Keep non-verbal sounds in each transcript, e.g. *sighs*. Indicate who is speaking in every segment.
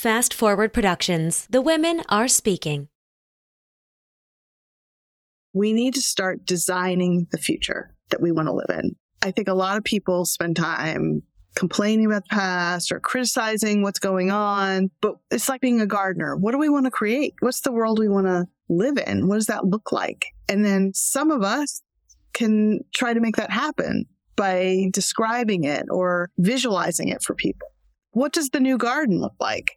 Speaker 1: Fast Forward Productions. The women are speaking.
Speaker 2: We need to start designing the future that we want to live in. I think a lot of people spend time complaining about the past or criticizing what's going on, but it's like being a gardener. What do we want to create? What's the world we want to live in? What does that look like? And then some of us can try to make that happen by describing it or visualizing it for people. What does the new garden look like?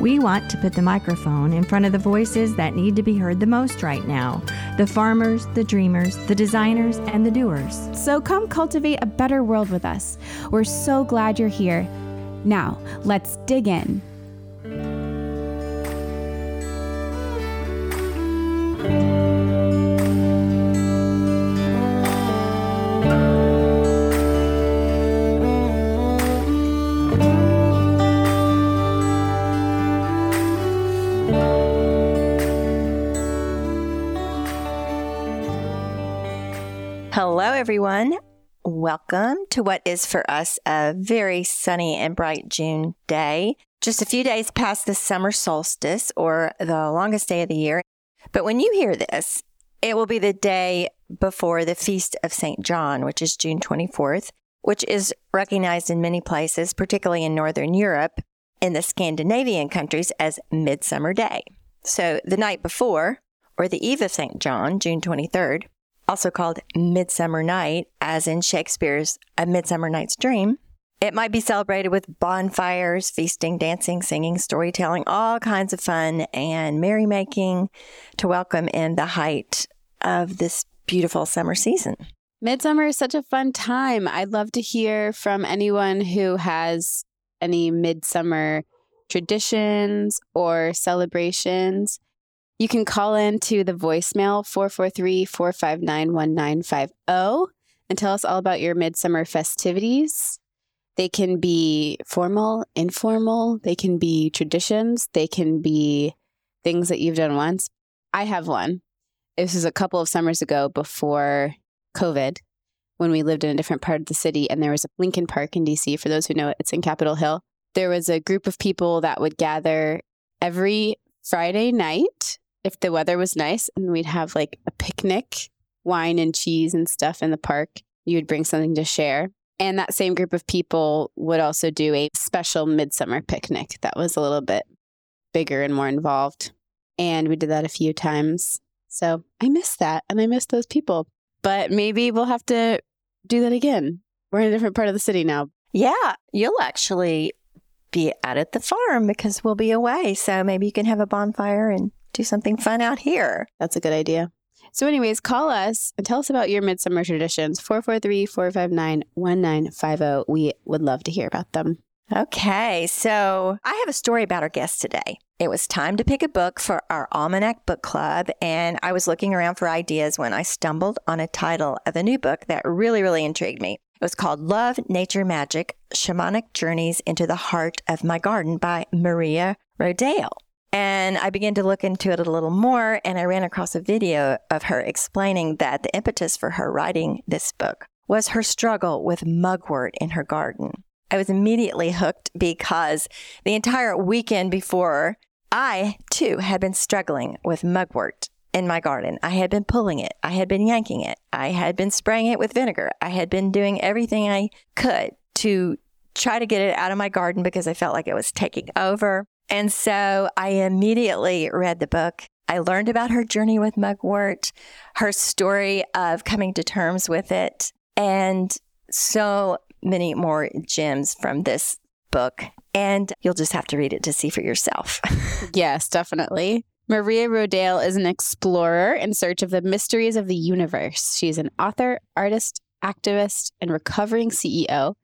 Speaker 3: We want to put the microphone in front of the voices that need to be heard the most right now the farmers, the dreamers, the designers, and the doers.
Speaker 4: So come cultivate a better world with us. We're so glad you're here. Now, let's dig in.
Speaker 5: Hello, everyone. Welcome to what is for us a very sunny and bright June day. Just a few days past the summer solstice or the longest day of the year. But when you hear this, it will be the day before the Feast of St. John, which is June 24th, which is recognized in many places, particularly in Northern Europe, in the Scandinavian countries, as Midsummer Day. So the night before, or the eve of St. John, June 23rd, also called Midsummer Night, as in Shakespeare's A Midsummer Night's Dream. It might be celebrated with bonfires, feasting, dancing, singing, storytelling, all kinds of fun and merrymaking to welcome in the height of this beautiful summer season.
Speaker 6: Midsummer is such a fun time. I'd love to hear from anyone who has any midsummer traditions or celebrations. You can call in to the voicemail 443 459 1950 and tell us all about your midsummer festivities. They can be formal, informal, they can be traditions, they can be things that you've done once. I have one. This was a couple of summers ago before COVID when we lived in a different part of the city and there was a Lincoln Park in DC. For those who know it, it's in Capitol Hill. There was a group of people that would gather every Friday night if the weather was nice and we'd have like a picnic, wine and cheese and stuff in the park. You would bring something to share. And that same group of people would also do a special midsummer picnic that was a little bit bigger and more involved. And we did that a few times. So I miss that and I miss those people. But maybe we'll have to do that again. We're in a different part of the city now.
Speaker 5: Yeah, you'll actually be out at the farm because we'll be away. So maybe you can have a bonfire and do something fun out here.
Speaker 6: That's a good idea. So, anyways, call us and tell us about your midsummer traditions 443 459 1950. We would love to hear about them.
Speaker 5: Okay, so I have a story about our guest today. It was time to pick a book for our Almanac Book Club, and I was looking around for ideas when I stumbled on a title of a new book that really, really intrigued me. It was called Love, Nature, Magic Shamanic Journeys into the Heart of My Garden by Maria Rodale. And I began to look into it a little more, and I ran across a video of her explaining that the impetus for her writing this book was her struggle with mugwort in her garden. I was immediately hooked because the entire weekend before, I too had been struggling with mugwort in my garden. I had been pulling it, I had been yanking it, I had been spraying it with vinegar, I had been doing everything I could to try to get it out of my garden because I felt like it was taking over. And so I immediately read the book. I learned about her journey with mugwort, her story of coming to terms with it, and so many more gems from this book, and you'll just have to read it to see for yourself. *laughs*
Speaker 6: yes, definitely. Maria Rodale is an explorer in search of the mysteries of the universe. She's an author, artist, activist, and recovering CEO.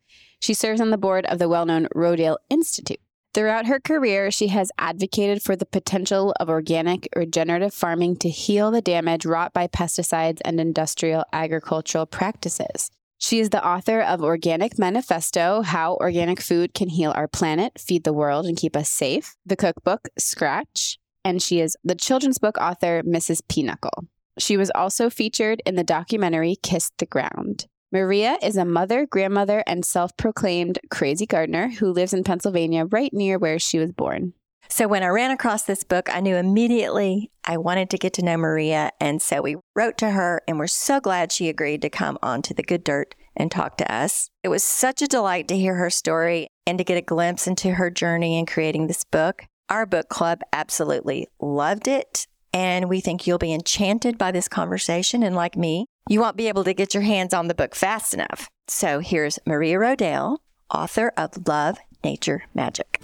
Speaker 6: She serves on the board of the well known Rodale Institute. Throughout her career, she has advocated for the potential of organic regenerative farming to heal the damage wrought by pesticides and industrial agricultural practices. She is the author of Organic Manifesto How Organic Food Can Heal Our Planet, Feed the World, and Keep Us Safe, the cookbook Scratch, and she is the children's book author, Mrs. Peanuckle. She was also featured in the documentary Kiss the Ground. Maria is a mother, grandmother, and self proclaimed crazy gardener who lives in Pennsylvania, right near where she was born.
Speaker 5: So, when I ran across this book, I knew immediately I wanted to get to know Maria. And so we wrote to her, and we're so glad she agreed to come onto the good dirt and talk to us. It was such a delight to hear her story and to get a glimpse into her journey in creating this book. Our book club absolutely loved it. And we think you'll be enchanted by this conversation. And like me, you won't be able to get your hands on the book fast enough. So here's Maria Rodale, author of Love, Nature, Magic.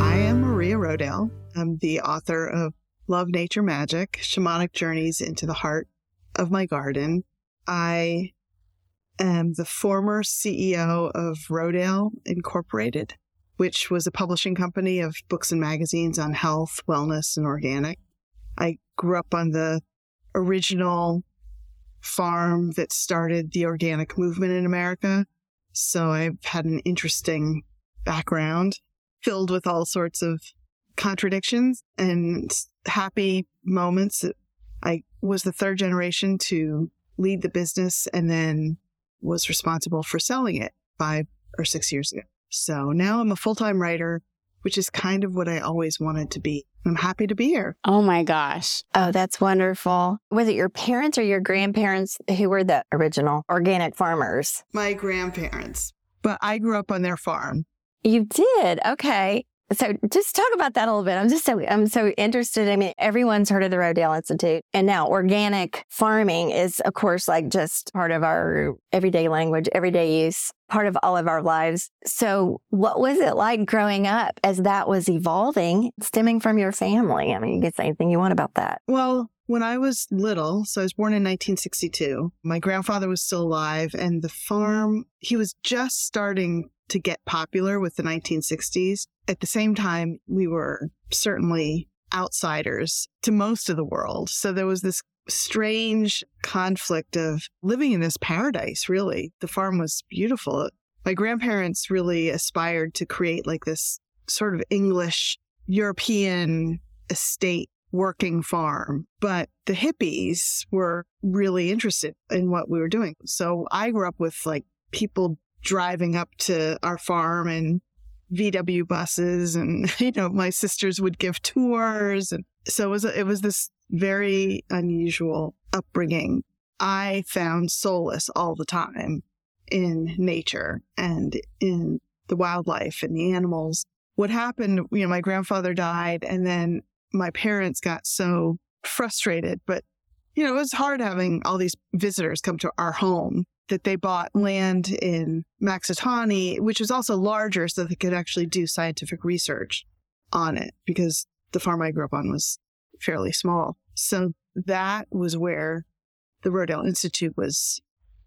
Speaker 2: I'm Maria Rodale. I'm the author of Love, Nature, Magic Shamanic Journeys into the Heart of My Garden. I am the former CEO of Rodale Incorporated, which was a publishing company of books and magazines on health, wellness, and organic. I grew up on the original farm that started the organic movement in America. So I've had an interesting background filled with all sorts of contradictions and happy moments. I was the third generation to lead the business and then was responsible for selling it five or six years ago. So now I'm a full time writer, which is kind of what I always wanted to be. I'm happy to be here.
Speaker 6: Oh my gosh.
Speaker 7: Oh, that's wonderful. Was it your parents or your grandparents who were the original organic farmers?
Speaker 2: My grandparents, but I grew up on their farm.
Speaker 7: You did? Okay. So just talk about that a little bit. I'm just so I'm so interested. I mean, everyone's heard of the Rodale Institute, and now organic farming is, of course, like just part of our everyday language, everyday use, part of all of our lives. So, what was it like growing up as that was evolving, stemming from your family? I mean, you can say anything you want about that.
Speaker 2: Well, when I was little, so I was born in 1962, my grandfather was still alive, and the farm, he was just starting to get popular with the 1960s. At the same time, we were certainly outsiders to most of the world. So there was this strange conflict of living in this paradise, really. The farm was beautiful. My grandparents really aspired to create like this sort of English European estate working farm, but the hippies were really interested in what we were doing. So I grew up with like people driving up to our farm and VW buses and *laughs* you know my sisters would give tours and so it was it was this very unusual upbringing. I found solace all the time in nature and in the wildlife and the animals. What happened, you know, my grandfather died and then my parents got so frustrated, but you know, it was hard having all these visitors come to our home that they bought land in Maxatawny, which was also larger so they could actually do scientific research on it because the farm I grew up on was fairly small. So that was where the Rodale Institute was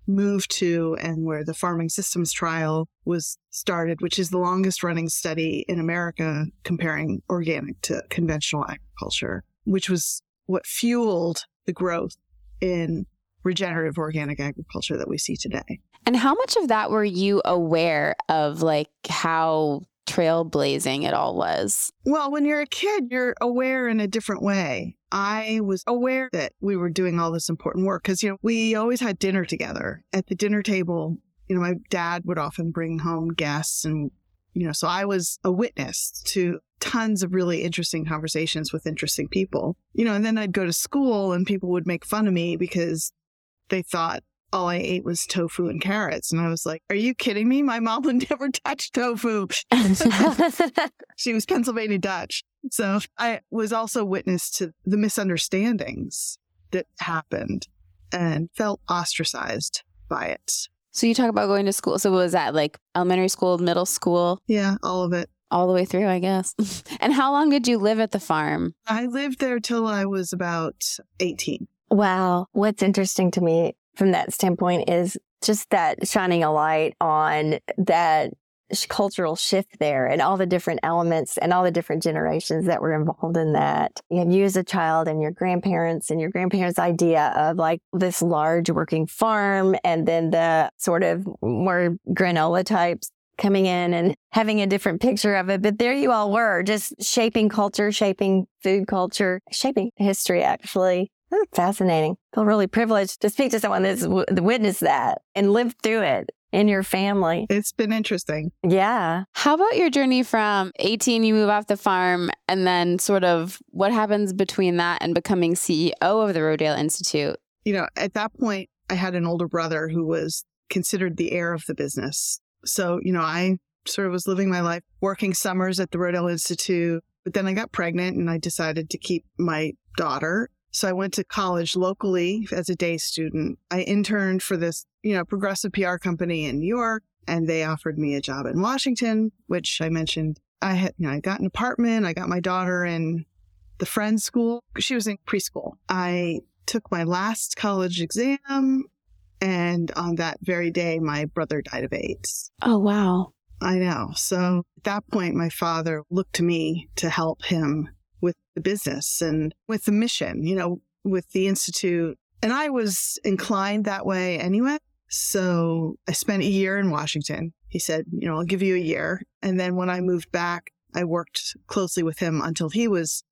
Speaker 2: moved to and where the farming systems trial was started, which is the longest running study in America comparing organic to conventional agriculture, which was what fueled the growth in regenerative organic agriculture that we see today.
Speaker 6: And how much of that were you aware of, like how trailblazing it all was?
Speaker 2: Well, when you're a kid, you're aware in a different way. I was aware that we were doing all this important work because, you know, we always had dinner together at the dinner table. You know, my dad would often bring home guests and, you know, so I was a witness to tons of really interesting conversations with interesting people. You know, and then I'd go to school and people would make fun of me because they thought all I ate was tofu and carrots. And I was like, Are you kidding me? My mom *laughs* would never touch tofu. *laughs* she was Pennsylvania Dutch. So I was also witness to the misunderstandings that happened and felt ostracized by it.
Speaker 6: So you talk about going to school. So was that like elementary school, middle school,
Speaker 2: Yeah, all of it.
Speaker 6: all the way through, I guess? *laughs* and how long did you live at the farm?
Speaker 2: I lived there till I was about 18.
Speaker 7: Wow. What's interesting to me from that standpoint is just that shining a light on that cultural shift there and all the different elements and all the different generations that were involved in that. You you as a child and your grandparents and your grandparents' idea of like this large working farm and then the sort of more granola types coming in and having a different picture of it. But there you all were just shaping culture, shaping food culture, shaping history actually. Oh, Fascinating. Feel really privileged to speak to someone that's w- witnessed that and lived through it in your family.
Speaker 2: It's been interesting.
Speaker 7: Yeah.
Speaker 6: How about your journey from 18, you move off the farm, and then sort of what happens between that and becoming CEO of the Rodale Institute?
Speaker 2: You know, at that point, I had an older brother who was considered the heir of the business. So, you know, I sort of was living my life working summers at the Rodale Institute, but then I got pregnant and I decided to keep my daughter. So I went to college locally as a day student. I interned for this, you know, progressive PR company in New York, and they offered me a job in Washington, which I mentioned. I had, you know, I got an apartment. I got my daughter in the friend's school. She was in preschool. I took my last college exam, and on that very day, my brother died of AIDS.
Speaker 6: Oh, wow.
Speaker 2: I know. So at that point, my father looked to me to help him the business and with the mission, you know, with the Institute. And I was inclined that way anyway. So I spent a year in Washington. He said, you know, I'll give you a year. And then when I moved back, I worked closely with him until he was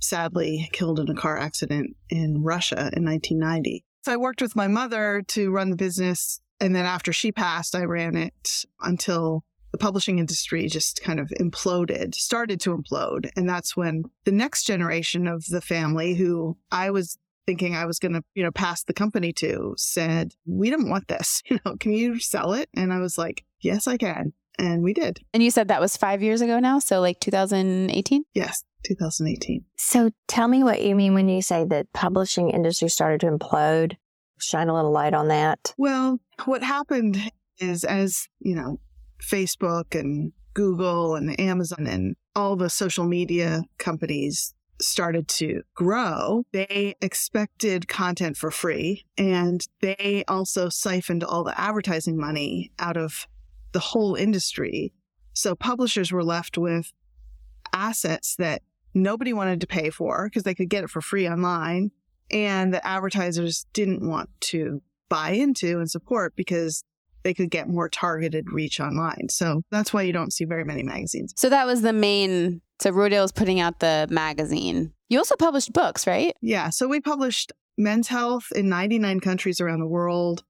Speaker 2: sadly killed in a car accident in Russia in 1990. So I worked with my mother to run the business. And then after she passed, I ran it until the publishing industry just kind of imploded, started to implode. And that's when the next generation of the family, who I was thinking I was going to, you know, pass the company to, said, We don't want this. *laughs* You know, can you sell it? And I was like, Yes, I can. And we did.
Speaker 6: And you said that was five years ago now, so like 2018?
Speaker 2: Yes, 2018.
Speaker 7: So tell me what you mean when you say that publishing industry started to implode. Shine a little light on that.
Speaker 2: Well, what happened is as, you know, Facebook and Google and Amazon and all the social media companies started to grow, they expected content for free and they also siphoned all the advertising money out of the whole industry. So publishers were left with assets that nobody wanted to pay for because they could get it for free online and the advertisers didn't want to buy into and support because they could get more targeted reach online. So that's why you don't see very many magazines.
Speaker 6: So that was the main. So Rodale was putting out the magazine. You also published books, right?
Speaker 2: Yeah. So we published men's health in 99 countries around the world,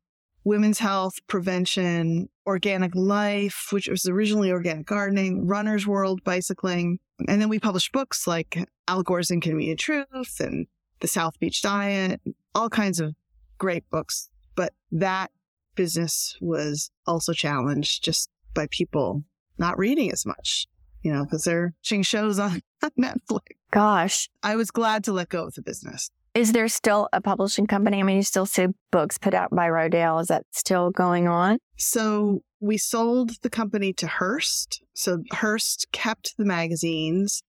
Speaker 2: women's health, prevention, organic life, which was originally organic gardening, runner's world, bicycling. And then we published books like Al Gore's Inconvenient Truth and The South Beach Diet, all kinds of great books. But that business was also challenged just by people not reading as much, you know, because they're watching shows on, *laughs* on Netflix.
Speaker 7: Gosh,
Speaker 2: I was glad to let go of the business.
Speaker 7: is there still a publishing company? I mean, you still see books put out by Rodale. Is that still going on?
Speaker 2: So we sold the company to Hearst. So Hearst kept the magazines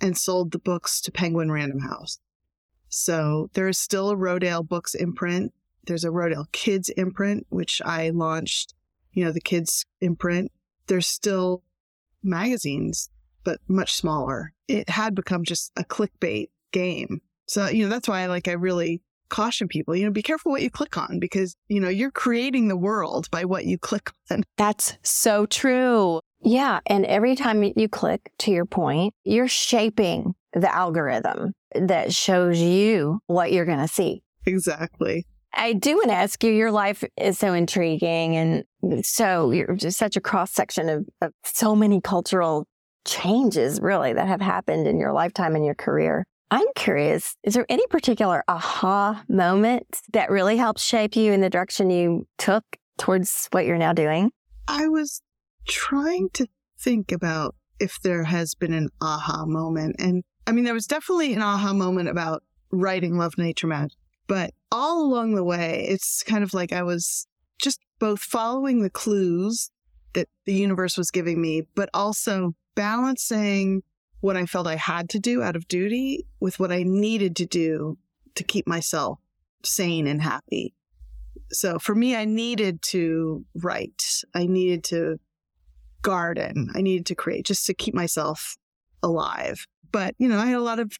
Speaker 2: and sold the books to Penguin Random House. So there is still a Rodale Books imprint. There's a Rodale Kids imprint, which I launched, you know, the kids imprint. There's still magazines, but much smaller. It had become just a clickbait game. So, you know, that's why I like I really caution people, you know, be careful what you click on because, you know, you're creating the world by what you click *laughs* on.
Speaker 6: That's so true.
Speaker 7: Yeah. And every time you click to your point, you're shaping the algorithm that shows you what you're going to see.
Speaker 2: Exactly.
Speaker 7: I do want to ask you, your life is so intriguing and so you're just such a cross section of, of so many cultural changes really that have happened in your lifetime and your career. I'm curious, is there any particular aha moment that really helped shape you in the direction you took towards what you're now doing?
Speaker 2: I was trying to think about if there has been an aha moment. And I mean, there was definitely an aha moment about writing Love Nature Magic, but all along the way, it's kind of like I was just both following the clues that the universe was giving me, but also balancing what I felt I had to do out of duty with what I needed to do to keep myself sane and happy. So for me, I needed to write. I needed to garden. I needed to create just to keep myself alive. But, you know, I had a lot of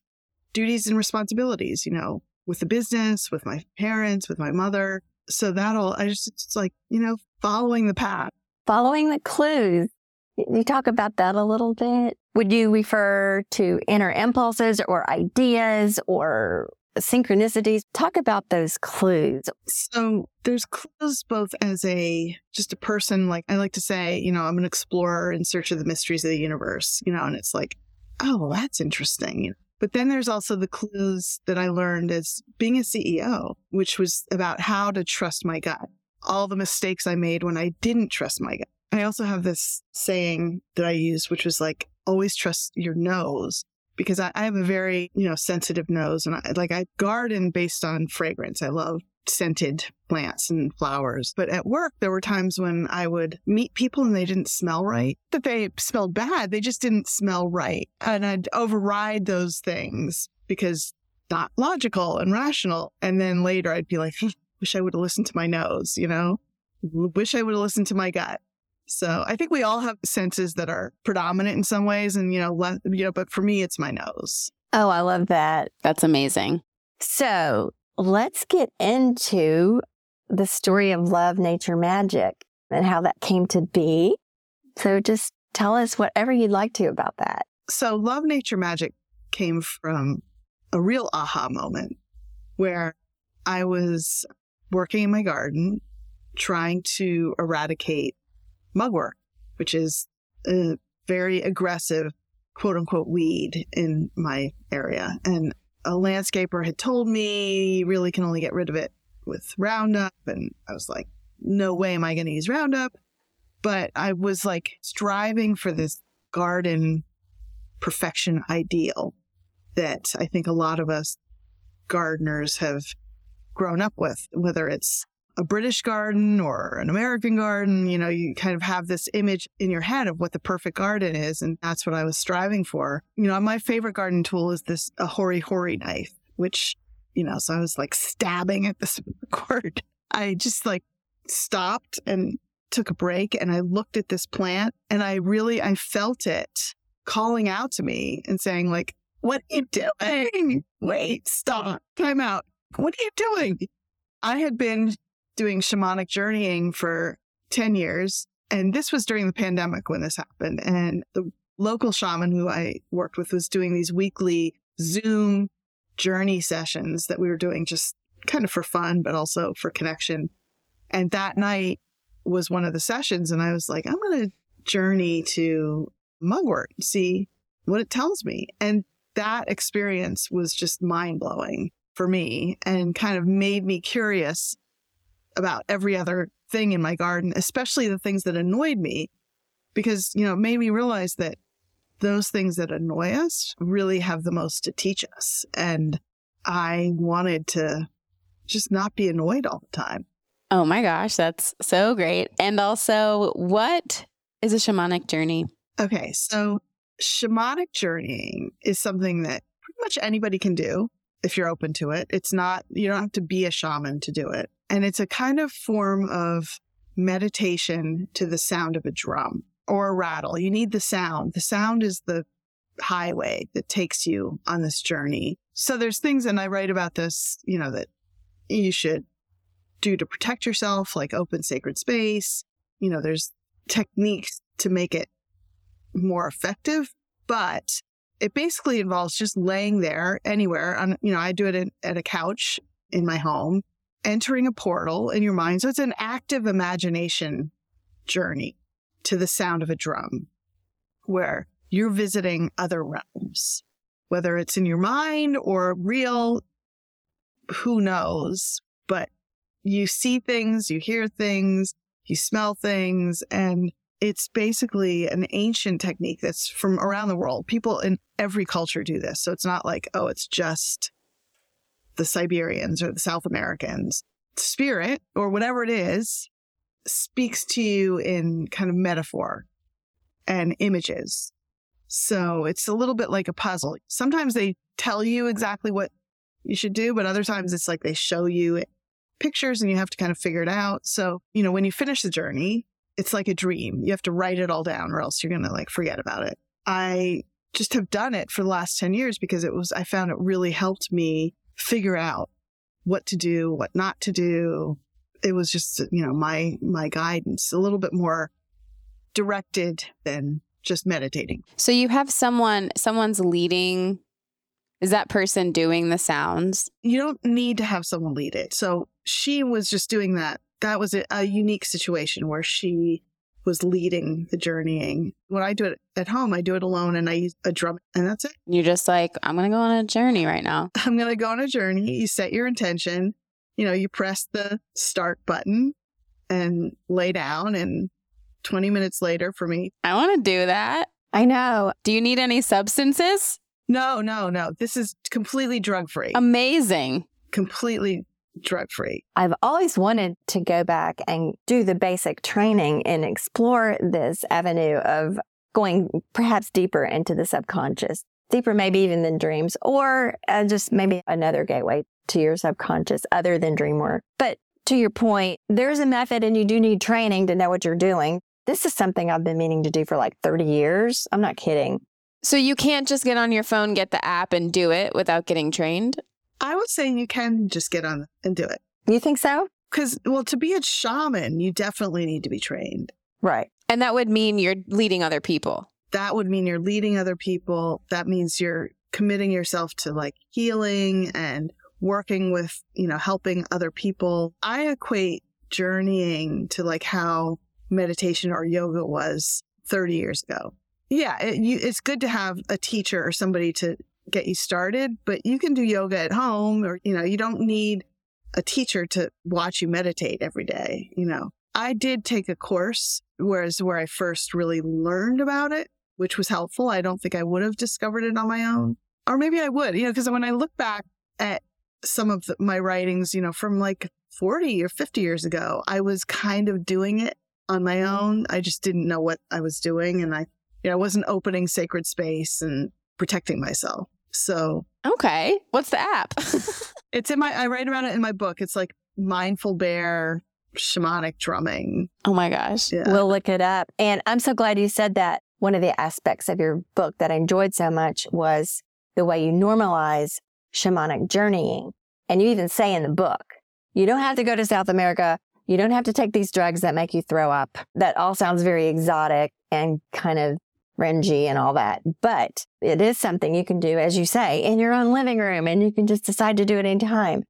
Speaker 2: duties and responsibilities, you know, with the business, with my parents, with my mother. So that all, I just, it's like, you know, following the path.
Speaker 7: Following the clues. You talk about that a little bit. Would you refer to inner impulses or ideas or synchronicities? Talk about those clues.
Speaker 2: So there's clues both as a just a person, like I like to say, you know, I'm an explorer in search of the mysteries of the universe, you know, and it's like, oh, that's interesting. But then there's also the clues that I learned as being a CEO, which was about how to trust my gut. All the mistakes I made when I didn't trust my gut. I also have this saying that I use, which was like, always trust your nose because I, I have a very, you know, sensitive nose and I, like I garden based on fragrance. I love scented plants and flowers. But at work, there were times when I would meet people and they didn't smell right, that they smelled bad. They just didn't smell right. And I'd override those things because not logical and rational. And then later I'd be like, wish I would have listened to my nose, you know? Wish I would have listened to my gut. So I think we all have senses that are predominant in some ways, and you know, le- you know. But for me, it's my nose.
Speaker 7: Oh, I love that.
Speaker 6: That's amazing.
Speaker 7: So let's get into the story of love, nature, magic, and how that came to be. So just tell us whatever you'd like to about that.
Speaker 2: So love, nature, magic came from a real aha moment where I was working in my garden trying to eradicate mugwort, which is a very aggressive quote unquote weed in my area. And a landscaper had told me you really can only get rid of it with Roundup. And I was like, no way am I going to use Roundup. But I was like striving for this garden perfection ideal that I think a lot of us gardeners have grown up with, whether it's a British garden or an American garden, you know, you kind of have this image in your head of what the perfect garden is. And that's what I was striving for. You know, my favorite garden tool is this, a hori hori knife, which, you know, so I was like stabbing at this *laughs* cord. I just like stopped and took a break and I looked at this plant and I really, I felt it calling out to me and saying like, what are you doing? Wait, stop, time out. What are you doing? I had been doing shamanic journeying for 10 years. And this was during the pandemic when this happened. And the local shaman who I worked with was doing these weekly Zoom journey sessions that we were doing just kind of for fun, but also for connection. And that night was one of the sessions. And I was like, I'm going to journey to mugwort see what it tells me. And that experience was just mind blowing for me and kind of made me curious about every other thing in my garden, especially the things that annoyed me, because, you know, it made me realize that those things that annoy us really have the most to teach us. And I wanted to just not be annoyed all the time.
Speaker 6: Oh my gosh, that's so great. And also, what is a shamanic journey?
Speaker 2: Okay, so shamanic journeying is something that pretty much anybody can do if you're open to it. It's not, you don't have to be a shaman to do it. And it's a kind of form of meditation to the sound of a drum or a rattle. You need the sound. The sound is the highway that takes you on this journey. So there's things, and I write about this, you know, that you should do to protect yourself, like open sacred space. You know, there's techniques to make it more effective, but it basically involves just laying there anywhere on, you know, I do it in, at a couch in my home entering a portal in your mind. So it's an active imagination journey to the sound of a drum where you're visiting other realms, whether it's in your mind or real, who knows? But you see things, you hear things, you smell things, and it's basically an ancient technique that's from around the world. People in every culture do this. So it's not like, oh, it's just the Siberians or the South Americans. Spirit or whatever it is speaks to you in kind of metaphor and images. So it's a little bit like a puzzle. Sometimes they tell you exactly what you should do, but other times it's like they show you pictures and you have to kind of figure it out. So, you know, when you finish the journey, it's like a dream. You have to write it all down or else you're going to like forget about it. I just have done it for the last 10 years because it was, I found it really helped me figure out what to do, what not to do. It was just, you know, my, my guidance a little bit more directed than just meditating.
Speaker 6: So you have someone, someone's leading. Is that person doing the sounds?
Speaker 2: You don't need to have someone lead it. So she was just doing that that was a, a unique situation where she was leading the journeying. When I do it at home, I do it alone and I use a drum and that's it.
Speaker 6: You're just like, I'm going to go on a journey right now. *laughs*
Speaker 2: I'm going to go on a journey. You set your intention. You know, you press the start button and lay down. And 20 minutes later for me,
Speaker 6: I want to do that.
Speaker 7: I know.
Speaker 6: Do you need any substances?
Speaker 2: No, no, no. This is completely drug free.
Speaker 6: Amazing.
Speaker 2: Completely drug free.
Speaker 7: I've always wanted to go back and do the basic training and explore this avenue of going perhaps deeper into the subconscious, deeper maybe even than dreams, or uh, just maybe another gateway to your subconscious other than dream work. But to your point, there's a method and you do need training to know what you're doing. This is something I've been meaning to do for like 30 years. I'm not kidding.
Speaker 6: So you can't just get on your phone, get the app, and do it without getting trained?
Speaker 2: I would say you can just get on and do it.
Speaker 7: You think so?
Speaker 2: Because, well, to be a shaman, you definitely need to be trained.
Speaker 7: Right.
Speaker 6: And that would mean you're leading other people.
Speaker 2: That would mean you're leading other people. That means you're committing yourself to like healing and working with, you know, helping other people. I equate journeying to like how meditation or yoga was 30 years ago. Yeah, it, you, it's good to have a teacher or somebody to get you started, but you can do yoga at home or, you know, you don't need a teacher to watch you meditate every day, you know. I did take a course, whereas where I first really learned about it, which was helpful. I don't think I would have discovered it on my own. Or maybe I would, you know, because when I look back at some of the, my writings, you know, from like 40 or 50 years ago, I was kind of doing it on my mm-hmm. own. I just didn't know what I was doing. And I, you know, I wasn't opening sacred space and protecting myself. So,
Speaker 6: okay. What's the app? *laughs*
Speaker 2: it's in my, I write about it in my book. It's like mindful bear shamanic drumming.
Speaker 6: Oh my gosh.
Speaker 7: Yeah. We'll look it up. And I'm so glad you said that. One of the aspects of your book that I enjoyed so much was the way you normalize shamanic journeying. And you even say in the book, you don't have to go to South America. You don't have to take these drugs that make you throw up. That all sounds very exotic and kind of Renji and all that. But it is something you can do, as you say, in your own living room and you can just decide to do it anytime.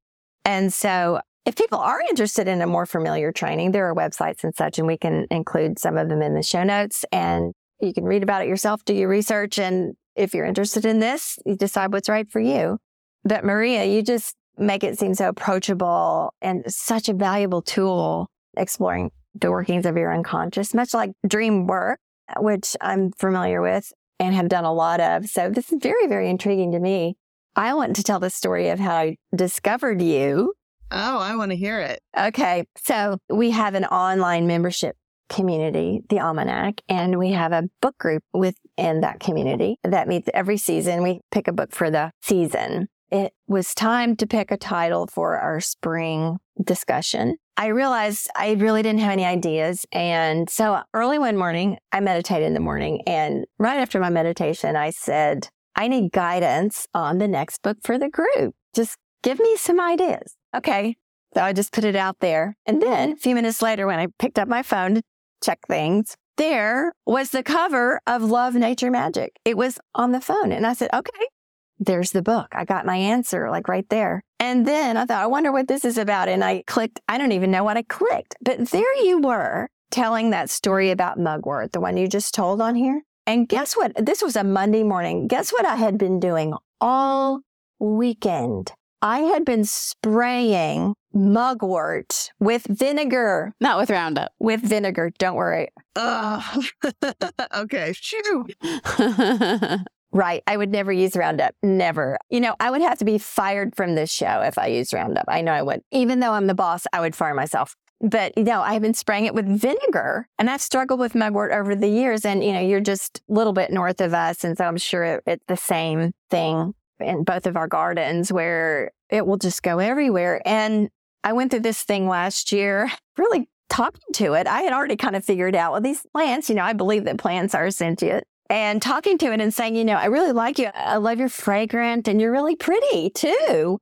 Speaker 7: And so if people are interested in a more familiar training, there are websites and such, and we can include some of them in the show notes and you can read about it yourself, do your research. And if you're interested in this, you decide what's right for you. But Maria, you just make it seem so approachable and such a valuable tool exploring the workings of your unconscious, much like dream work which I'm familiar with and have done a lot of. So this is very, very intriguing to me. I want to tell the story of how I discovered you.
Speaker 2: Oh, I want to hear it.
Speaker 7: Okay. So we have an online membership community, the Almanac, and we have a book group within that community that meets every season. We pick a book for the season. It was time to pick a title for our spring discussion. I realized I really didn't have any ideas. And so early one morning, I meditated in the morning. And right after my meditation, I said, I need guidance on the next book for the group. Just give me some ideas. Okay. So I just put it out there. And then a few minutes later, when I picked up my phone to check things, there was the cover of Love, Nature, Magic. It was on the phone. And I said, okay, there's the book. I got my answer like right there. And then I thought, I wonder what this is about. And I clicked, I don't even know what I clicked, but there you were telling that story about mugwort, the one you just told on here. And guess what? This was a Monday morning. Guess what I had been doing all weekend, I had been spraying mugwort with vinegar.
Speaker 6: Not with Roundup.
Speaker 7: With vinegar, don't worry.
Speaker 2: Uh, *laughs* okay, shoo. *laughs*
Speaker 7: Right. I would never use Roundup. Never. You know, I would have to be fired from this show if I used Roundup. I know I would. Even though I'm the boss, I would fire myself. But, you know, I've been spraying it with vinegar and I've struggled with mugwort over the years. And, you know, you're just a little bit north of us. And so I'm sure it, it's the same thing in both of our gardens where it will just go everywhere. And I went through this thing last year, *laughs* really talking to it. I had already kind of figured out, well, these plants, you know, I believe that plants are sentient and talking to it and saying, you know, I really like you. I love your fragrant and you're really pretty too.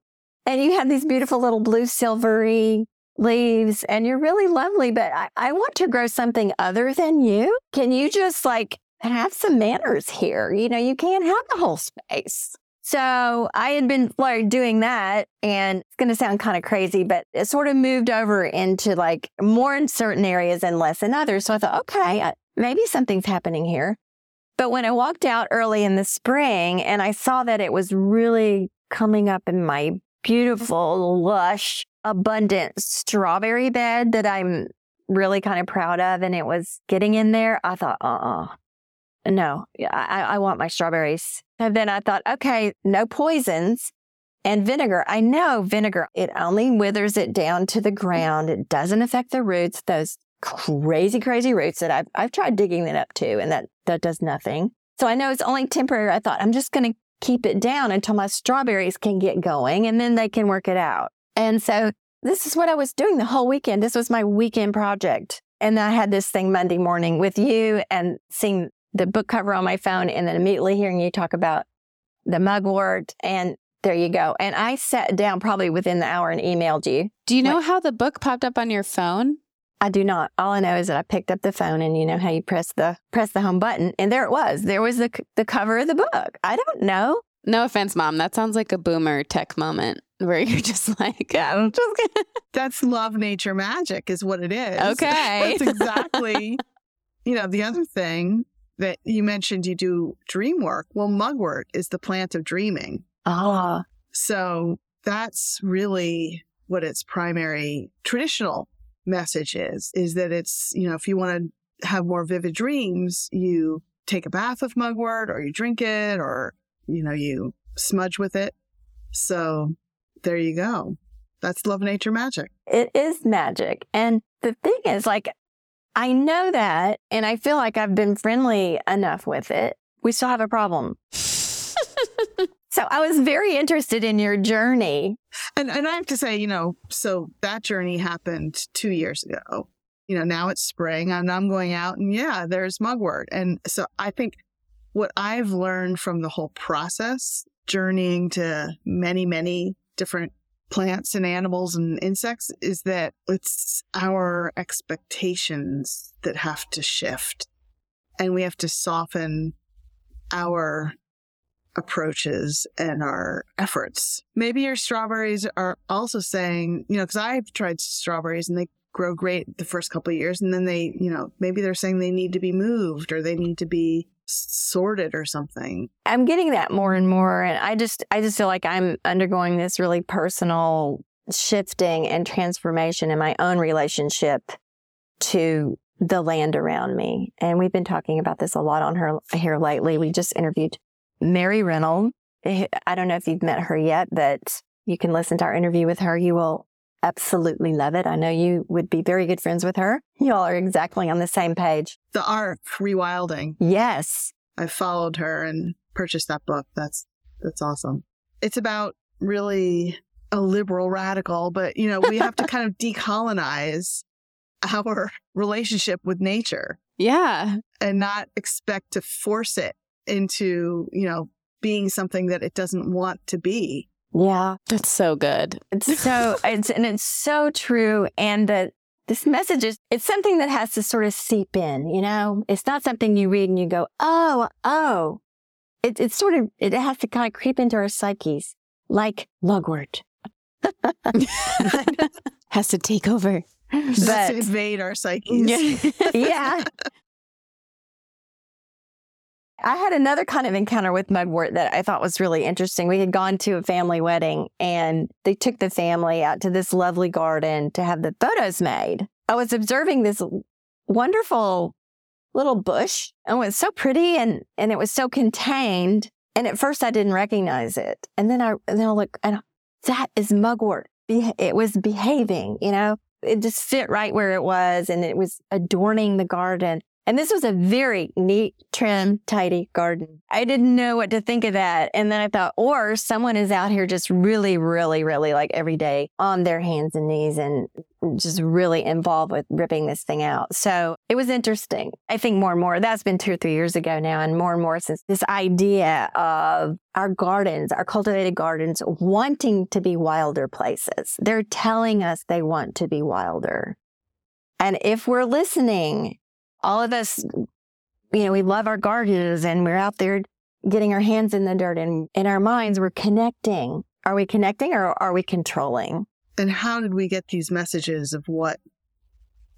Speaker 7: And you have these beautiful little blue silvery leaves and you're really lovely, but I, I want to grow something other than you. Can you just like have some manners here? You know, you can't have the whole space. So I had been like doing that and it's going to sound kind of crazy, but it sort of moved over into like more in certain areas and less in others. So I thought, okay, uh, maybe something's happening here. But when I walked out early in the spring and I saw that it was really coming up in my beautiful, lush, abundant strawberry bed that I'm really kind of proud of, and it was getting in there, I thought, uh uh no, I, I want my strawberries. And then I thought, okay, no poisons and vinegar. I know vinegar, it only withers it down to the ground. It doesn't affect the roots. Those crazy, crazy roots that I've, I've tried digging it up too, and that, that does nothing. So I know it's only temporary. I thought I'm just going to keep it down until my strawberries can get going and then they can work it out. And so this is what I was doing the whole weekend. This was my weekend project. And I had this thing Monday morning with you and seeing the book cover on my phone and then immediately hearing you talk about the mugwort and there you go. And I sat down probably within the hour and emailed you.
Speaker 6: Do you know how the book popped up on your phone?
Speaker 7: I do not. All I know is that I picked up the phone and you know how you press the press the home button and there it was. There was the the cover of the book. I don't know.
Speaker 6: No offense, mom. That sounds like a boomer tech moment where *laughs* you're just like, yeah, I'm just gonna. *laughs*
Speaker 2: That's love, nature, magic, is what it is.
Speaker 6: Okay.
Speaker 2: That's exactly. *laughs* you know, the other thing that you mentioned you do dream work. Well, mugwort is the plant of dreaming.
Speaker 7: Ah.
Speaker 2: So that's really what its primary traditional message is, is that it's, you know, if you want to have more vivid dreams, you take a bath of mugwort or you drink it or, you know, you smudge with it. So there you go. That's love, nature, magic.
Speaker 7: It is magic. And the thing is, like, I know that, and I feel like I've been friendly enough with it. We still have a problem. *laughs* so I was very interested in your journey.
Speaker 2: And and I have to say, you know, so that journey happened two years ago. You know, now it's spring and I'm going out and yeah, there's mugwort. And so I think what I've learned from the whole process, journeying to many, many different plants and animals and insects is that it's our expectations that have to shift and we have to soften our approaches and our efforts. Maybe your strawberries are also saying, you know, because I've tried strawberries and they grow great the first couple of years and then they, you know, maybe they're saying they need to be moved or they need to be sorted or something.
Speaker 7: I'm getting that more and more. And I just, I just feel like I'm undergoing this really personal shifting and transformation in my own relationship to the land around me. And we've been talking about this a lot on her here lately. We just interviewed Mary Reynolds. Eh, I don't know if you've met her yet, but you can listen to our interview with her. You will absolutely love it. I know you would be very good friends with her. Y'all are exactly on the same page.
Speaker 2: The Ark Rewilding.
Speaker 7: Yes.
Speaker 2: I followed her and purchased that book. That's that's awesome. It's about really a liberal radical, but you know, we have to kind of *laughs* decolonize our relationship with nature.
Speaker 6: Yeah.
Speaker 2: And not expect to force it into, you know, being something that it doesn't want to be.
Speaker 7: Yeah.
Speaker 6: That's so good.
Speaker 7: It's so *laughs* it's and it's so true. And that this message is it's something that has to sort of seep in, you know? It's not something you read and you go, oh, oh. It, it's sort of it has to kind of creep into our psyches, like mugwort. *laughs*
Speaker 6: has to take over.
Speaker 2: But, to invade our psyches. *laughs*
Speaker 7: yeah. I had another kind of encounter with mugwort that I thought was really interesting. We had gone to a family wedding and they took the family out to this lovely garden to have the photos made. I was observing this wonderful little bush and it was so pretty and, and it was so contained. And at first I didn't recognize it. And then I, and then I look and that is mugwort. It was behaving, you know, it just fit right where it was and it was adorning the garden. And this was a very neat, trim, tidy garden. I didn't know what to think of that. And then I thought, or someone is out here just really, really, really like every day on their hands and knees and just really involved with ripping this thing out. So it was interesting. I think more and more, that's been two or three years ago now, and more and more since this idea of our gardens, our cultivated gardens wanting to be wilder places. They're telling us they want to be wilder. And if we're listening, all of us, you know, we love our gardens and we're out there getting our hands in the dirt and in our minds, we're connecting. Are we connecting or are we controlling?
Speaker 2: And how did we get these messages of what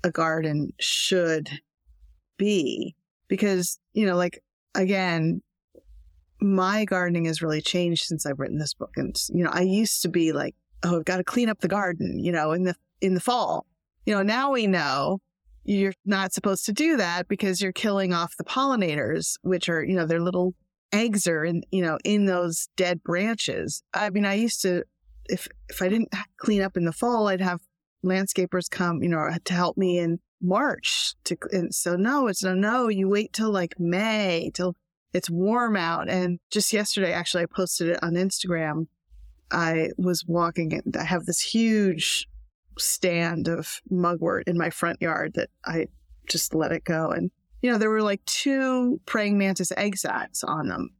Speaker 2: a garden should be? Because, you know, like, again, my gardening has really changed since I've written this book. And, you know, I used to be like, oh, I've got to clean up the garden, you know, in the, in the fall. You know, now we know you're not supposed to do that because you're killing off the pollinators, which are, you know, their little eggs are in, you know, in those dead branches. I mean, I used to, if, if I didn't clean up in the fall, I'd have landscapers come, you know, to help me in March to, and so no, it's no, no, you wait till like May, till it's warm out. And just yesterday, actually, I posted it on Instagram. I was walking and I have this huge stand of mugwort in my front yard that I just let it go. And, you know, there were like two praying mantis egg sacs on them.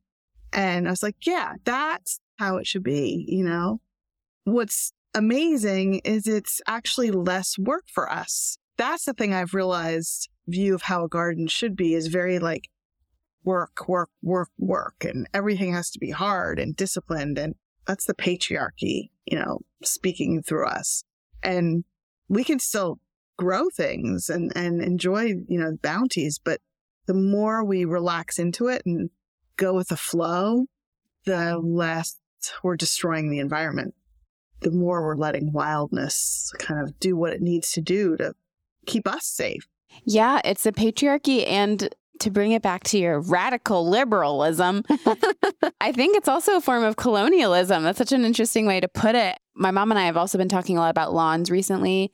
Speaker 2: And I was like, yeah, that's how it should be, you know? What's amazing is it's actually less work for us. That's the thing I've realized view of how a garden should be is very like work, work, work, work. And everything has to be hard and disciplined. And that's the patriarchy, you know, speaking through us and we can still grow things and, and enjoy, you know, bounties. But the more we relax into it and go with the flow, the less we're destroying the environment. The more we're letting wildness kind of do what it needs to do to keep us safe.
Speaker 6: Yeah, it's a patriarchy. And to bring it back to your radical liberalism, *laughs* I think it's also a form of colonialism. That's such an interesting way to put it my mom and I have also been talking a lot about lawns recently.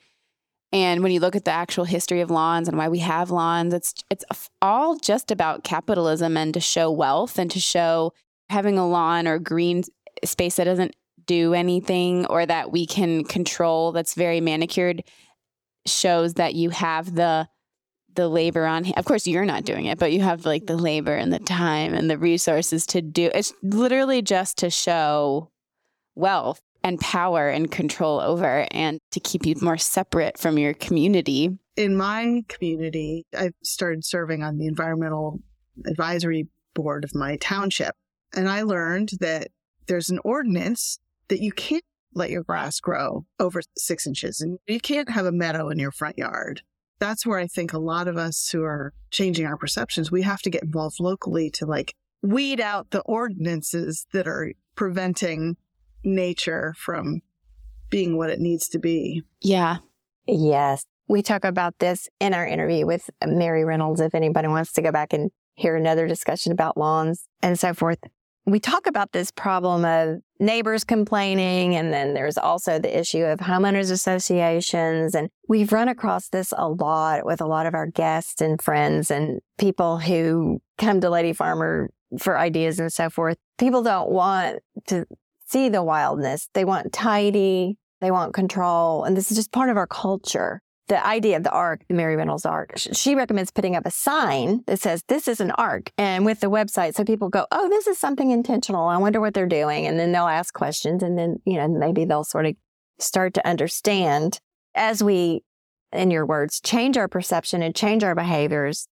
Speaker 6: And when you look at the actual history of lawns and why we have lawns, it's it's all just about capitalism and to show wealth and to show having a lawn or green space that doesn't do anything or that we can control that's very manicured shows that you have the the labor on of course you're not doing it but you have like the labor and the time and the resources to do it's literally just to show wealth and power and control over and to keep you more separate from your community.
Speaker 2: In my community, I started serving on the environmental advisory board of my township. And I learned that there's an ordinance that you can't let your grass grow over six inches and you can't have a meadow in your front yard. That's where I think a lot of us who are changing our perceptions, we have to get involved locally to like weed out the ordinances that are preventing nature from being what it needs to be.
Speaker 6: Yeah.
Speaker 7: Yes. We talk about this in our interview with Mary Reynolds. If anybody wants to go back and hear another discussion about lawns and so forth, we talk about this problem of neighbors complaining. And then there's also the issue of homeowners associations. And we've run across this a lot with a lot of our guests and friends and people who come to Lady Farmer for ideas and so forth. People don't want to see the wildness. They want tidy, they want control. And this is just part of our culture. The idea of the ark, Mary Reynolds ark, she recommends putting up a sign that says, This is an ark. And with the website, so people go, Oh, this is something intentional. I wonder what they're doing. And then they'll ask questions. And then, you know, maybe they'll sort of start to understand as we, in your words, change our perception and change our behaviors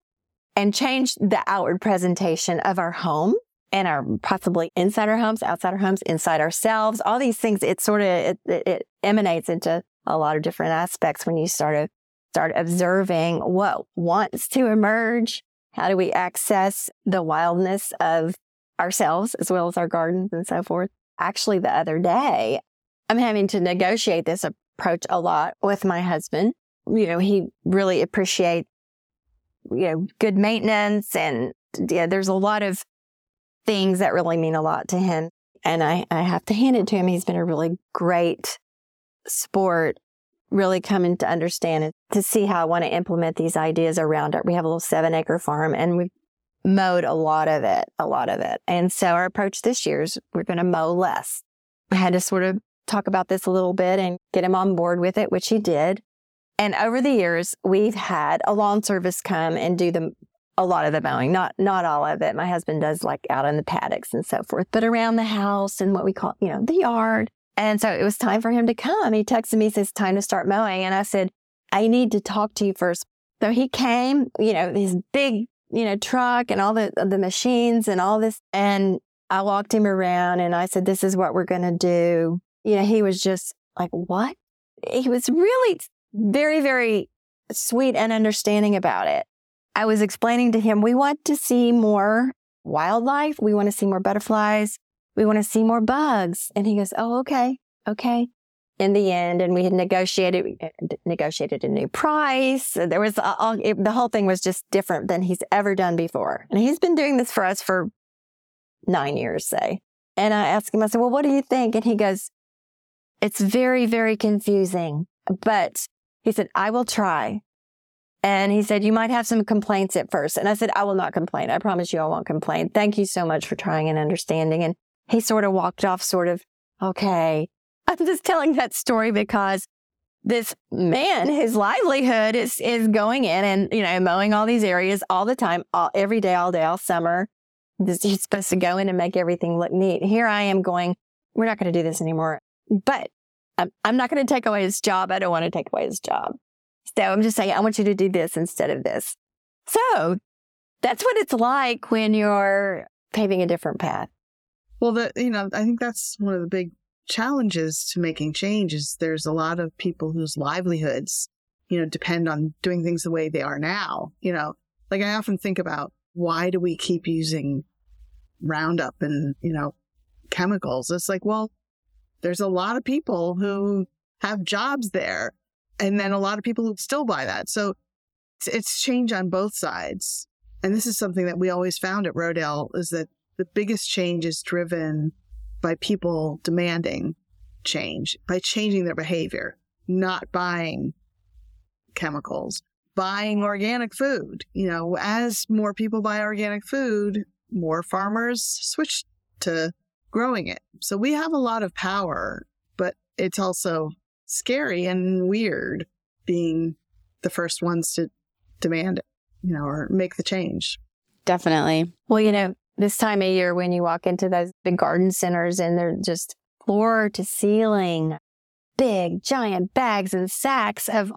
Speaker 7: and change the outward presentation of our home and our possibly inside our homes, outside our homes, inside ourselves, all these things, it sort of, it, it emanates into a lot of different aspects when you start to start observing what wants to emerge How do we access the wildness of ourselves as well as our gardens and so forth? Actually, the other day, I'm having to negotiate this approach a lot with my husband. You know, he really appreciates, you know, good maintenance and yeah, there's a lot of things that really mean a lot to him. And I, I have to hand it to him. He's been a really great sport, really coming to understand and to see how I want to implement these ideas around it. We have a little seven acre farm and we've mowed a lot of it, a lot of it. And so our approach this year is we're going to mow less. I had to sort of talk about this a little bit and get him on board with it, which he did. And over the years, we've had a lawn service come and do the a lot of the mowing, not not all of it. My husband does like out in the paddocks and so forth, but around the house and what we call, you know, the yard. And so it was time for him to come. He texted me, says, time to start mowing. And I said, I need to talk to you first. So he came, you know, his big, you know, truck and all the, the machines and all this. And I walked him around and I said, this is what we're going to do. You know, he was just like, what? He was really very, very sweet and understanding about it. I was explaining to him, we want to see more wildlife. We want to see more butterflies. We want to see more bugs. And he goes, Oh, okay. Okay. In the end, and we had negotiated, uh, negotiated a new price. There was all, it, the whole thing was just different than he's ever done before. And he's been doing this for us for nine years, say. And I asked him, I said, well, what do you think? And he goes, it's very, very confusing, but he said, I will try. And he said, You might have some complaints at first. And I said, I will not complain. I promise you I won't complain. Thank you so much for trying and understanding. And he sort of walked off, sort of, okay. *laughs* I'm just telling that story because this man, his livelihood is is going in and you know mowing all these areas all the time, all, every day, all day, all summer. This, he's supposed to go in and make everything look neat. Here I am going. We're not going to do this anymore. But I'm, I'm not going to take away his job. I don't want to take away his job. So I'm just saying, I want you to do this instead of this. So that's what it's like when you're paving a different path.
Speaker 2: Well, the, you know, I think that's one of the big challenges to making change is there's a lot of people whose livelihoods, you know, depend on doing things the way they are now. You know, like I often think about why do we keep using Roundup and, you know, chemicals? It's like, well, there's a lot of people who have jobs there and then a lot of people who still buy that. So it's, it's change on both sides. And this is something that we always found at Rodale is that the biggest change is driven by people demanding change, by changing their behavior, not buying chemicals, buying organic food. You know, as more people buy organic food, more farmers switch to growing it. So we have a lot of power, but it's also scary and weird being the first ones to demand it, you know, or make the change.
Speaker 6: Definitely.
Speaker 7: Well, you know, this time of year when you walk into those big garden centers and they're just floor to ceiling, big giant bags and sacks of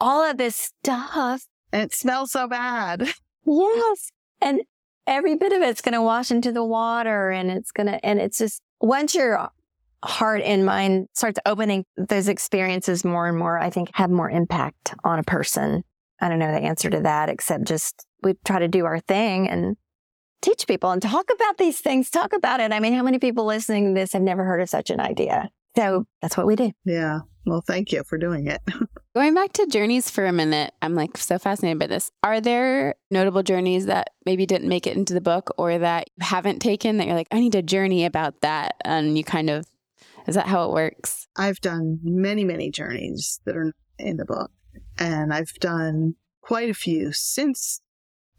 Speaker 7: all of this stuff.
Speaker 2: And it smells so bad. *laughs*
Speaker 7: Yes. And every bit of it's going to wash into the water and it's going to, and it's just, once you're heart and mind starts opening, those experiences more and more, I think, have more impact on a person. I don't know the answer to that, except just we try to do our thing and teach people and talk about these things, talk about it. I mean, how many people listening to this have never heard of such an idea? So that's what we do.
Speaker 2: Yeah. Well, thank you for doing it. *laughs*
Speaker 6: Going back to journeys for a minute, I'm like so fascinated by this. Are there notable journeys that maybe didn't make it into the book or that you haven't taken that you're like, I need a journey about that? And you kind of is that how it works?
Speaker 2: I've done many, many journeys that are in the book, and I've done quite a few since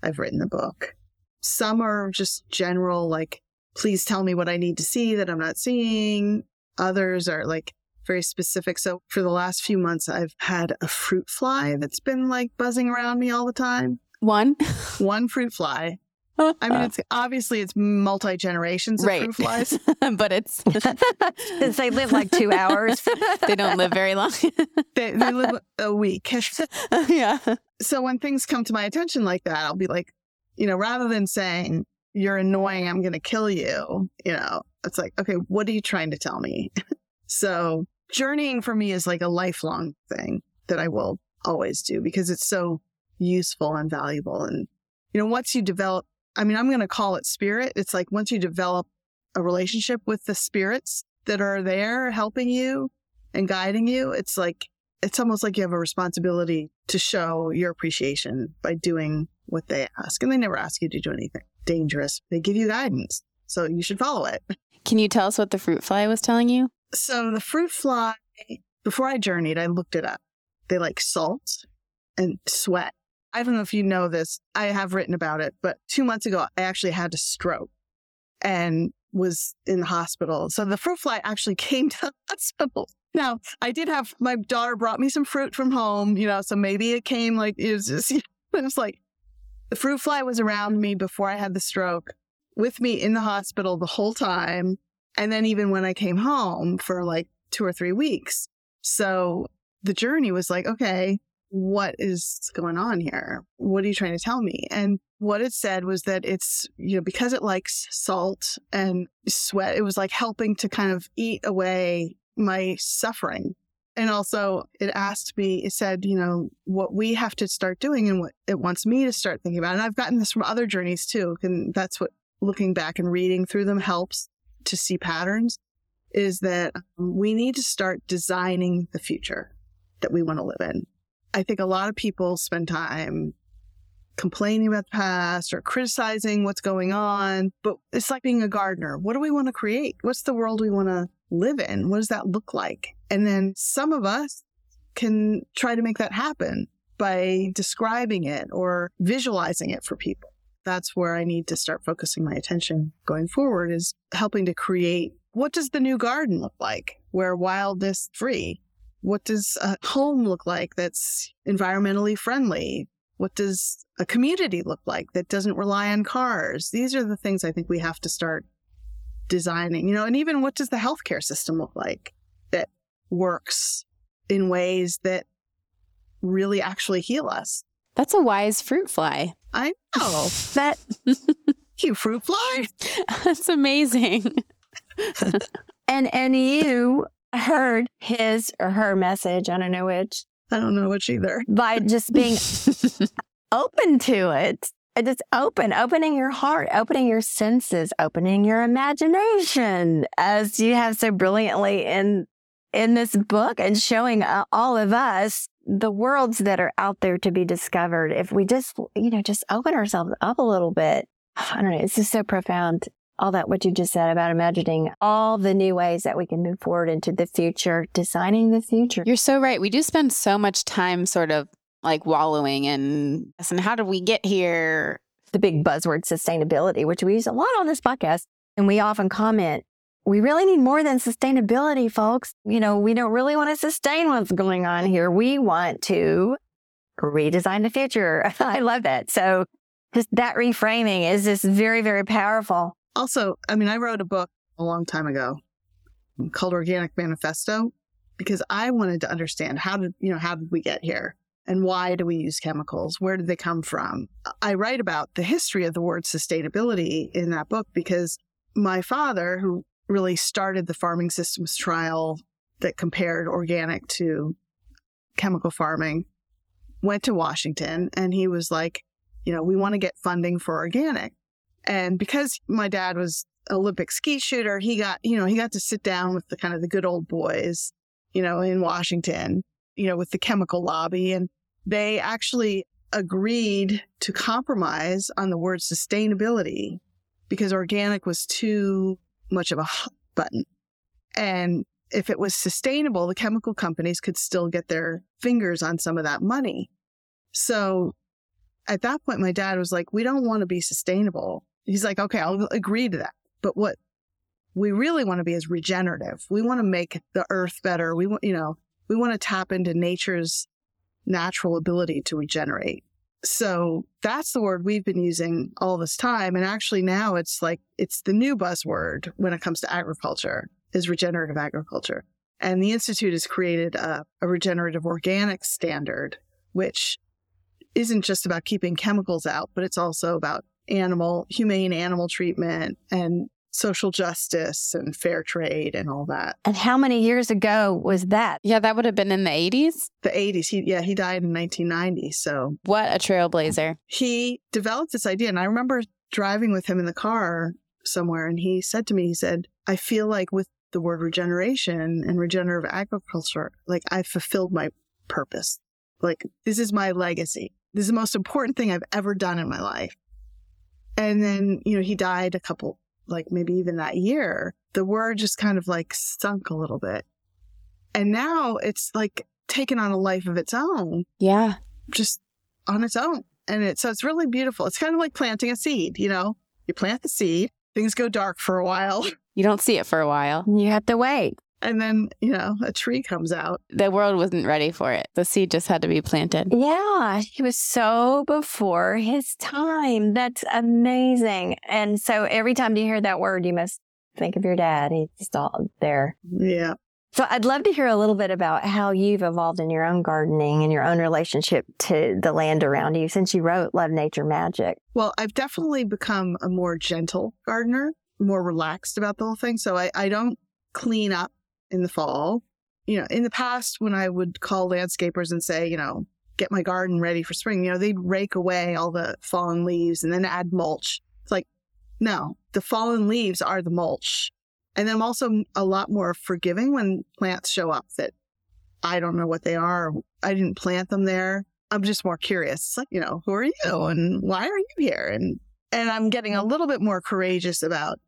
Speaker 2: I've written the book. Some are just general, like, please tell me what I need to see that I'm not seeing. Others are like very specific. So for the last few months, I've had a fruit fly that's been like buzzing around me all the time.
Speaker 6: One?
Speaker 2: One fruit fly. *laughs* I mean, uh, it's obviously it's multi generations of
Speaker 6: right.
Speaker 2: fruit flies, *laughs*
Speaker 6: but it's *laughs*
Speaker 7: since they live like two hours,
Speaker 6: they don't live very long.
Speaker 2: they, they live a week.
Speaker 6: yeah.
Speaker 2: So when things come to my attention like that, I'll be like, you know, rather than saying you're annoying, I'm going to kill you. You know, it's like, okay, what are you trying to tell me? so journeying for me is like a lifelong thing that I will always do because it's so useful and valuable and you know, once you develop, I mean, I'm going to call it spirit. It's like once you develop a relationship with the spirits that are there helping you and guiding you, it's like, it's almost like you have a responsibility to show your appreciation by doing what they ask. And they never ask you to do anything dangerous. They give you guidance. So you should follow it.
Speaker 6: Can you tell us what the fruit fly was telling you?
Speaker 2: So the fruit fly, before I journeyed, I looked it up. They like salt and sweat. I don't know if you know this. I have written about it, but two months ago, I actually had a stroke and was in the hospital. So the fruit fly actually *laughs* came to the hospital. Now, I did have my daughter brought me some fruit from home, you know, so maybe it came like it was just, *laughs* it was like the fruit fly was around me before I had the stroke, with me in the hospital the whole time. And then even when I came home for like two or three weeks. So the journey was like, okay, what is going on here? What are you trying to tell me? And what it said was that it's, you know, because it likes salt and sweat, it was like helping to kind of eat away my suffering. And also, it asked me, it said, you know, what we have to start doing and what it wants me to start thinking about. And I've gotten this from other journeys too. And that's what looking back and reading through them helps to see patterns is that we need to start designing the future that we want to live in. I think a lot of people spend time complaining about the past or criticizing what's going on, but it's like being a gardener. What do we want to create? What's the world we want to live in? What does that look like? And then some of us can try to make that happen by describing it or visualizing it for people. That's where I need to start focusing my attention going forward is helping to create what does the new garden look like where wildness free? What does a home look like that's environmentally friendly? What does a community look like that doesn't rely on cars? These are the things I think we have to start designing, you know, and even what does the healthcare system look like that works in ways that really actually heal us?
Speaker 6: That's a wise fruit fly.
Speaker 2: I know. *laughs*
Speaker 7: That *laughs*
Speaker 2: you fruit fly. *laughs*
Speaker 6: That's amazing.
Speaker 7: and and you heard his or her message, I don't know which,
Speaker 2: I don't know which either.
Speaker 7: by just being *laughs* open to it. Just open, opening your heart, opening your senses, opening your imagination, as you have so brilliantly in in this book, and showing uh, all of us the worlds that are out there to be discovered. If we just, you know, just open ourselves up a little bit, *sighs* I don't know. It's just so profound. All that what you just said about imagining all the new ways that we can move forward into the future, designing the future.
Speaker 6: You're so right. We do spend so much time sort of like wallowing in, and how did we get here?
Speaker 7: the big buzzword sustainability, which we use a lot on this podcast. And we often comment, we really need more than sustainability, folks. You know, we don't really want to sustain what's going on here. We want to redesign the future. *laughs* I love that. So just that reframing is just very, very powerful.
Speaker 2: Also, I mean, I wrote a book a long time ago called Organic Manifesto because I wanted to understand how did, you know, how did we get here? And why do we use chemicals? Where did they come from? I write about the history of the word sustainability in that book because my father, who really started the farming systems trial that compared organic to chemical farming, went to Washington and he was like, you know, we want to get funding for organic. And because my dad was Olympic skeet shooter, he got, you know, he got to sit down with the kind of the good old boys, you know, in Washington, you know, with the chemical lobby. And they actually agreed to compromise on the word sustainability because organic was too much of a hot button. And if it was sustainable, the chemical companies could still get their fingers on some of that money. So at that point, my dad was like, we don't want to be sustainable. He's like, okay, I'll agree to that. But what we really want to be is regenerative. We want to make the earth better. We want, you know, we want to tap into nature's natural ability to regenerate. So that's the word we've been using all this time. And actually now it's like, it's the new buzzword when it comes to agriculture is regenerative agriculture. And the Institute has created a, a regenerative organic standard, which isn't just about keeping chemicals out, but it's also about animal, humane animal treatment and social justice and fair trade and all that.
Speaker 7: And how many years ago was that?
Speaker 6: Yeah, that would have been in the 80s.
Speaker 2: The 80s. He yeah, he died in 1990. So
Speaker 6: What a trailblazer.
Speaker 2: he developed this idea and I remember driving with him in the car somewhere and he said to me he said, "I feel like with the word regeneration and regenerative agriculture, like I fulfilled my purpose. Like this is my legacy. This is the most important thing I've ever done in my life." And then, you know, he died a couple like maybe even that year, the word just kind of like sunk a little bit. And now it's like taken on a life of its own,
Speaker 6: Yeah.
Speaker 2: just on its own. And it, so it's really beautiful. It's kind of like planting a seed, you know, you plant the seed, things go dark for a while,
Speaker 6: You don't see it for a while.
Speaker 7: You have to wait.
Speaker 2: And then, you know, a tree comes out.
Speaker 6: The world wasn't ready for it. The seed just had to be planted.
Speaker 7: Yeah, he was so before his time. That's amazing. And so every time you hear that word, you must think of your dad. He's just all there.
Speaker 2: Yeah.
Speaker 7: So I'd love to hear a little bit about how you've evolved in your own gardening and your own relationship to the land around you since you wrote Love Nature Magic.
Speaker 2: Well, I've definitely become a more gentle gardener, more relaxed about the whole thing. So I, I don't clean up in the fall. You know, in the past, when I would call landscapers and say, you know, get my garden ready for spring, you know, they'd rake away all the fallen leaves and then add mulch. It's like, no, the fallen leaves are the mulch. And I'm also a lot more forgiving when plants show up that I don't know what they are. I didn't plant them there. I'm just more curious. It's like, you know, who are you and why are you here? And and I'm getting a mm-hmm. little bit more courageous about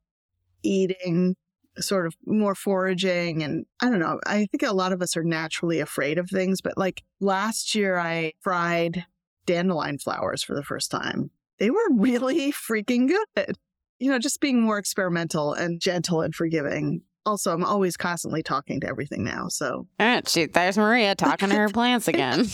Speaker 2: eating, sort of more foraging and I don't know. I think a lot of us are naturally afraid of things, but like last year I fried dandelion flowers for the first time. They were really freaking good. You know, just being more experimental and gentle and forgiving. Also, I'm always constantly talking to everything now. So
Speaker 6: Ah, she, there's Maria talking to her *laughs* plants again.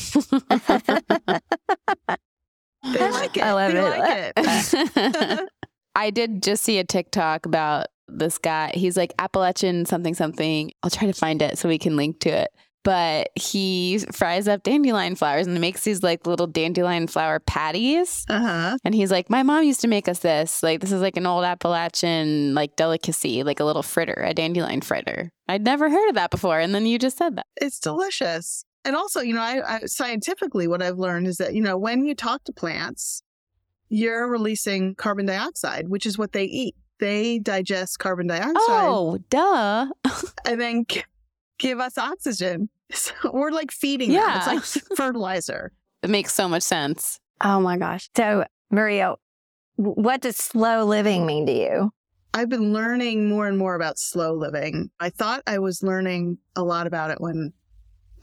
Speaker 2: they like it.
Speaker 7: I love
Speaker 2: they
Speaker 7: it.
Speaker 2: like it. *laughs*
Speaker 6: I did just see a TikTok about this guy. He's like Appalachian something something. I'll try to find it so we can link to it. But he fries up dandelion flowers and makes these like little dandelion flower patties.
Speaker 2: Uh-huh.
Speaker 6: And he's like, My mom used to make us this. Like, this is like an old Appalachian like delicacy, like a little fritter, a dandelion fritter. I'd never heard of that before. And then you just said that.
Speaker 2: It's delicious. And also, you know, I, I scientifically what I've learned is that, you know, when you talk to plants, you're releasing carbon dioxide, which is what they eat. They digest carbon dioxide
Speaker 6: Oh, duh. *laughs*
Speaker 2: and then g- give us oxygen. *laughs* So we're like feeding them. It's like *laughs* fertilizer.
Speaker 6: It makes so much sense.
Speaker 7: Oh my gosh. So, Maria, what does slow living mean to you?
Speaker 2: I've been learning more and more about slow living. I thought I was learning a lot about it when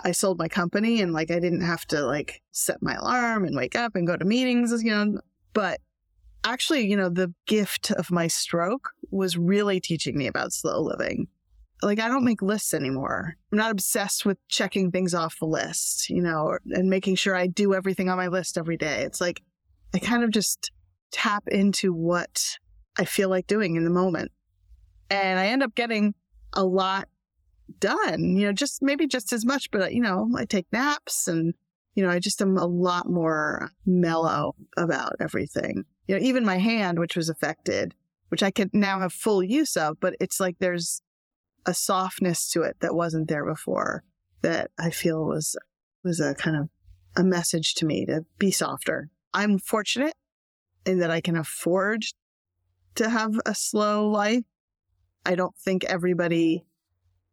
Speaker 2: I sold my company and like I didn't have to like set my alarm and wake up and go to meetings, you know. But actually, you know, the gift of my stroke was really teaching me about slow living. Like I don't make lists anymore. I'm not obsessed with checking things off the list, you know, and making sure I do everything on my list every day. It's like I kind of just tap into what I feel like doing in the moment. And I end up getting a lot done, you know, just maybe just as much, but you know, I take naps and, you know, I just am a lot more mellow about everything. You know, even my hand, which was affected, which I can now have full use of, but it's like there's a softness to it that wasn't there before that I feel was, was a kind of a message to me to be softer. I'm fortunate in that I can afford to have a slow life. I don't think everybody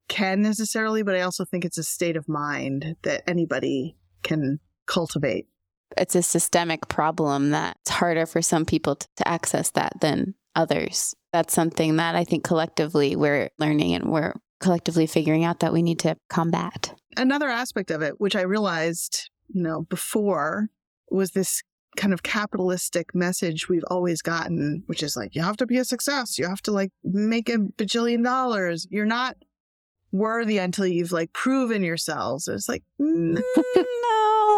Speaker 2: can necessarily, but I also think it's a state of mind that anybody can cultivate.
Speaker 6: It's a systemic problem that it's harder for some people to, to access that than others. That's something that I think collectively we're learning and we're collectively figuring out that we need to combat.
Speaker 2: Another aspect of it, which I realized, you know, before was this kind of capitalistic message we've always gotten, which is like, you have to be a success. You have to like make a bajillion dollars. You're not worthy until you've like proven yourselves. It's like, *laughs* mm,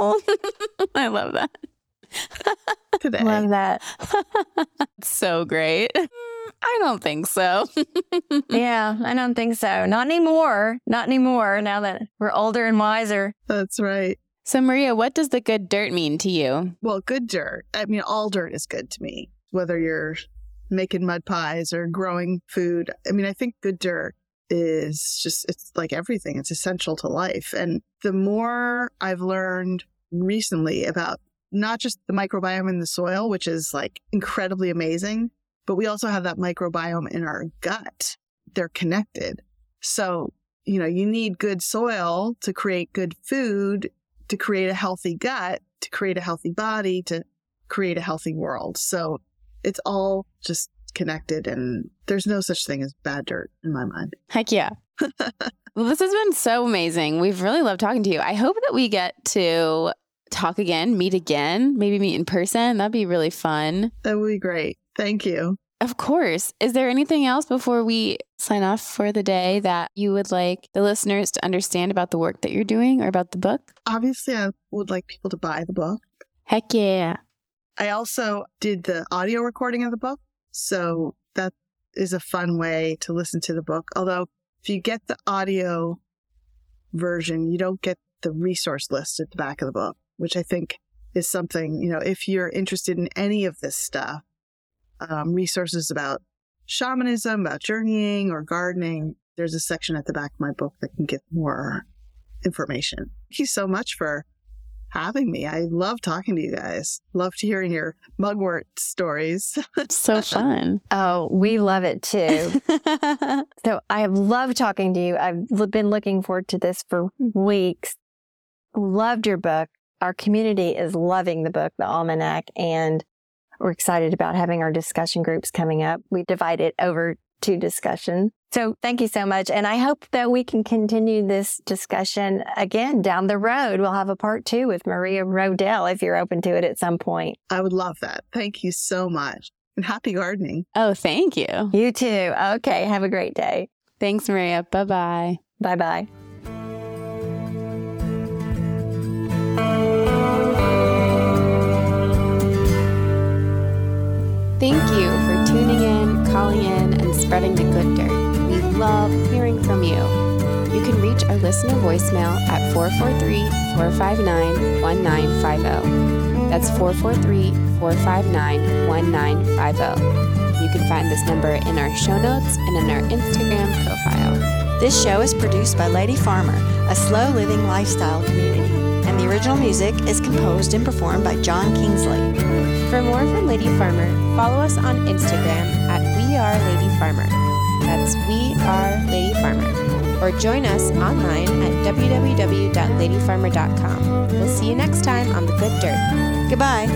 Speaker 2: *laughs*
Speaker 6: I love that.
Speaker 2: today.
Speaker 7: Love that. *laughs*
Speaker 6: so great. Mm, I don't think so. *laughs*
Speaker 7: yeah, I don't think so. Not anymore. Not anymore now that we're older and wiser.
Speaker 2: That's right.
Speaker 6: so, Maria, what does the good dirt mean to you?
Speaker 2: Well, good dirt. I mean, all dirt is good to me, whether you're making mud pies or growing food. I mean, I think good dirt is just, it's like everything. It's essential to life. And the more I've learned recently about not just the microbiome in the soil, which is like incredibly amazing, but we also have that microbiome in our gut. They're connected. So, you know, you need good soil to create good food, to create a healthy gut, to create a healthy body, to create a healthy world. So it's all just connected and there's no such thing as bad dirt in my mind. *laughs*
Speaker 6: Heck yeah. well, this has been so amazing. We've really loved talking to you. I hope that we get to talk again, meet again, maybe meet in person. That'd be really fun.
Speaker 2: That would be great. Thank you.
Speaker 6: Of course. Is there anything else before we sign off for the day that you would like the listeners to understand about the work that you're doing or about the book?
Speaker 2: Obviously, I would like people to buy the book.
Speaker 6: Heck yeah.
Speaker 2: I also did the audio recording of the book. So that is a fun way to listen to the book. Although, if you get the audio version, you don't get the resource list at the back of the book, which I think is something, you know, if you're interested in any of this stuff, um, resources about shamanism, about journeying or gardening, there's a section at the back of my book that can get more information. Thank you so much for having me. I love talking to you guys. Love to hearing your mugwort stories. *laughs*
Speaker 6: so fun.
Speaker 7: Oh, we love it too. *laughs* so I have loved talking to you. I've been looking forward to this for weeks. Loved your book. Our community is loving the book, The Almanac, and we're excited about having our discussion groups coming up. We divide it over two discussions. So thank you so much. And I hope that we can continue this discussion again down the road. We'll have a part two with Maria Rodale if you're open to it at some point.
Speaker 2: I would love that. Thank you so much. And happy gardening.
Speaker 6: Oh, thank you.
Speaker 7: You too. Okay. Have a great day.
Speaker 6: Thanks, Maria. Bye bye.
Speaker 7: Bye bye.
Speaker 6: Thank you for tuning in, calling in, and spreading the good dirt. Love hearing from you. You can reach our listener voicemail at 443 459 1950. That's 443 459 1950. You can find this number in our show notes and in our Instagram profile.
Speaker 8: This show is produced by Lady Farmer, a slow living lifestyle community, original music is composed and performed by John Kingsley.
Speaker 6: For more from Lady Farmer, follow us on Instagram at We Are Lady Farmer. That's We Are Lady Farmer. Or join us online at www.ladyfarmer.com. We'll see you next time on The Good Dirt.
Speaker 8: Goodbye.